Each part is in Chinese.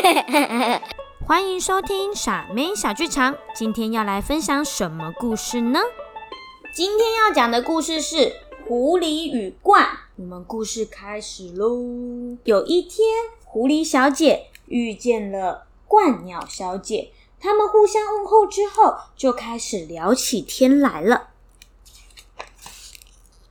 欢迎收听傻妹小剧场。今天要来分享什么故事呢？今天要讲的故事是《狐狸与鹳》。我们故事开始喽。有一天，狐狸小姐遇见了鹳鸟小姐，他们互相问候之后，就开始聊起天来了。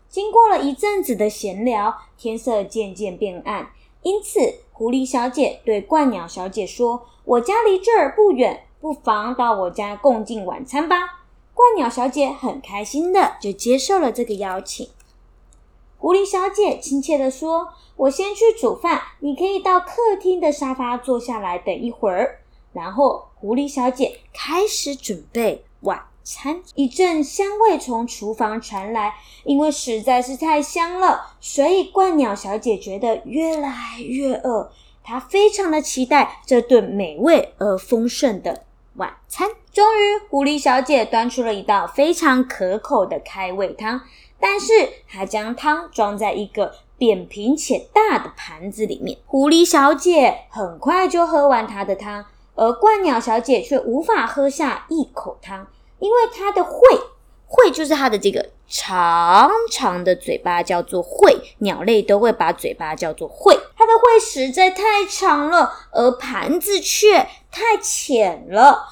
经过了一阵子的闲聊，天色渐渐变暗，因此狐狸小姐对鹳鸟小姐说：“我家离这儿不远，不妨到我家共进晚餐吧。”鹳鸟小姐很开心的就接受了这个邀请。狐狸小姐亲切的说：“我先去煮饭，你可以到客厅的沙发坐下来等一会儿。”然后狐狸小姐开始准备晚餐。一阵香味从厨房传来，因为实在是太香了，所以鹳鸟小姐觉得越来越饿。她非常的期待这顿美味而丰盛的晚餐。终于，狐狸小姐端出了一道非常可口的开胃汤，但是她将汤装在一个扁平且大的盘子里面。狐狸小姐很快就喝完她的汤，而鹳鸟小姐却无法喝下一口汤，因为它的喙，喙就是它的这个长长的嘴巴，叫做喙。鸟类都会把嘴巴叫做喙，它的喙实在太长了，而盘子却太浅了。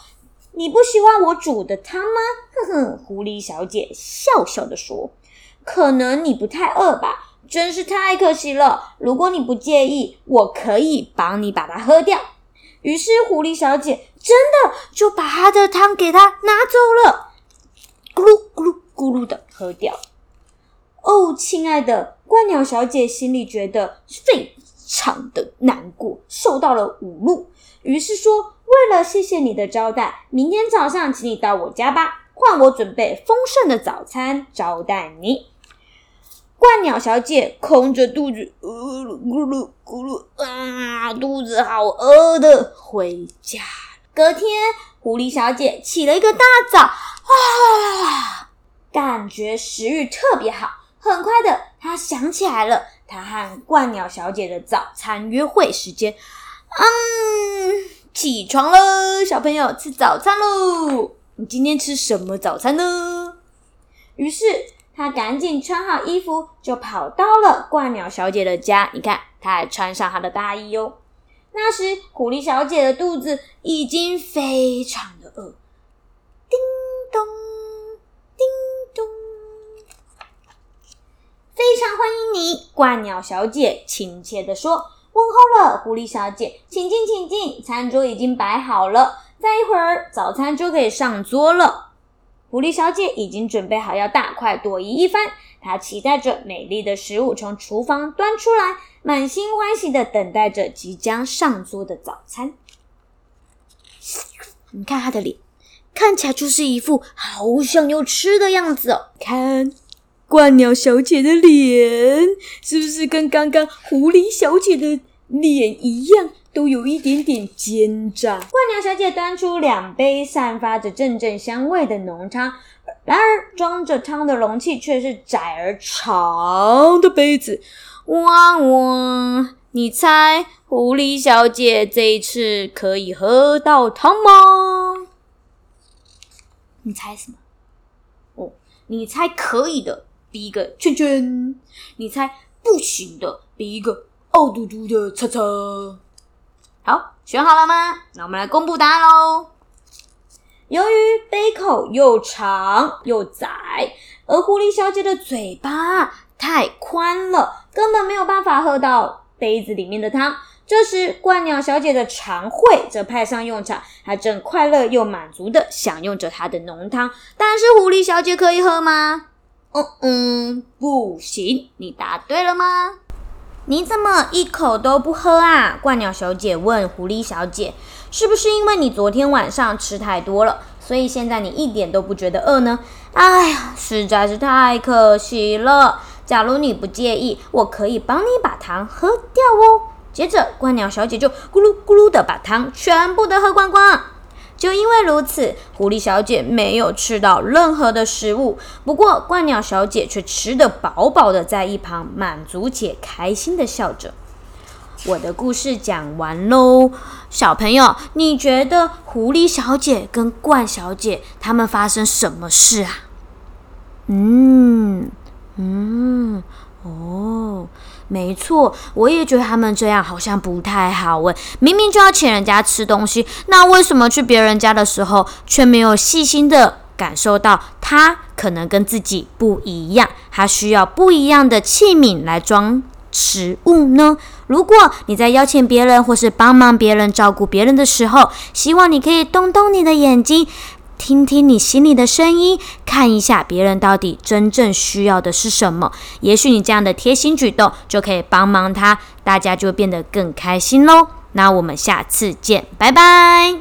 你不喜欢我煮的汤吗？哼哼，狐狸小姐笑笑的说：“可能你不太饿吧，真是太可惜了。如果你不介意，我可以帮你把它喝掉。”于是狐狸小姐真的就把他的汤给他拿走了，咕噜咕噜咕噜的喝掉。哦，亲爱的鹳鸟小姐心里觉得非常的难过，受到了侮辱，于是说。为了谢谢你的招待，明天早上请你到我家吧，换我准备丰盛的早餐招待你。鹳鸟小姐空着肚子，咕噜咕噜咕噜，啊，肚子好饿的，回家。隔天，狐狸小姐起了一个大早，啊，感觉食欲特别好。很快的，她想起来了，她和鹳鸟小姐的早餐约会时间，嗯。起床了，小朋友，吃早餐喽！你今天吃什么早餐呢？于是他赶紧穿好衣服，就跑到了鹳鸟小姐的家。你看，他还穿上他的大衣哦。那时，狐狸小姐的肚子已经非常的饿。叮咚，叮咚，非常欢迎你，鹳鸟小姐亲切的说。问候了，狐狸小姐，请进，请进，餐桌已经摆好了，再一会儿早餐就可以上桌了。狐狸小姐已经准备好要大快朵颐一番，她期待着美丽的食物从厨房端出来，满心欢喜的等待着即将上桌的早餐。你看她的脸，看起来就是一副好想要吃的样子哦。看。鹳鸟小姐的脸是不是跟刚刚狐狸小姐的脸一样，都有一点点奸诈？鹳鸟小姐端出两杯散发着阵阵香味的浓汤，然而装着汤的容器却是窄而长的杯子。哇哇！你猜狐狸小姐这一次可以喝到汤吗？你猜什么？哦，你猜可以的。比一个圈圈，你猜不行的，比一个凹嘟嘟的叉叉。好，选好了吗？那我们来公布答案喽。由于杯口又长又窄，而狐狸小姐的嘴巴太宽了，根本没有办法喝到杯子里面的汤。这时，鹳鸟小姐的长喙则派上用场，她正快乐又满足的享用着她的浓汤。但是，狐狸小姐可以喝吗？嗯嗯，不行，你答对了吗？你怎么一口都不喝啊？鹳鸟小姐问狐狸小姐：“是不是因为你昨天晚上吃太多了，所以现在你一点都不觉得饿呢？”哎呀，实在是太可惜了。假如你不介意，我可以帮你把糖喝掉哦。接着，鹳鸟小姐就咕噜咕噜的把糖全部都喝光光。就因为如此，狐狸小姐没有吃到任何的食物。不过，鹳鸟小姐却吃得饱饱的，在一旁满足且开心的笑着。我的故事讲完喽。小朋友，你觉得狐狸小姐跟鹳小姐她们发生什么事啊？嗯嗯，没错，我也觉得他们这样好像不太好诶。明明就要请人家吃东西，那为什么去别人家的时候却没有细心的感受到他可能跟自己不一样，他需要不一样的器皿来装？食物呢？如果你在邀请别人或是帮忙别人照顾别人的时候，希望你可以动动你的眼睛，听听你心里的声音，看一下别人到底真正需要的是什么。也许你这样的贴心举动就可以帮忙他，大家就变得更开心喽。那我们下次见，拜拜。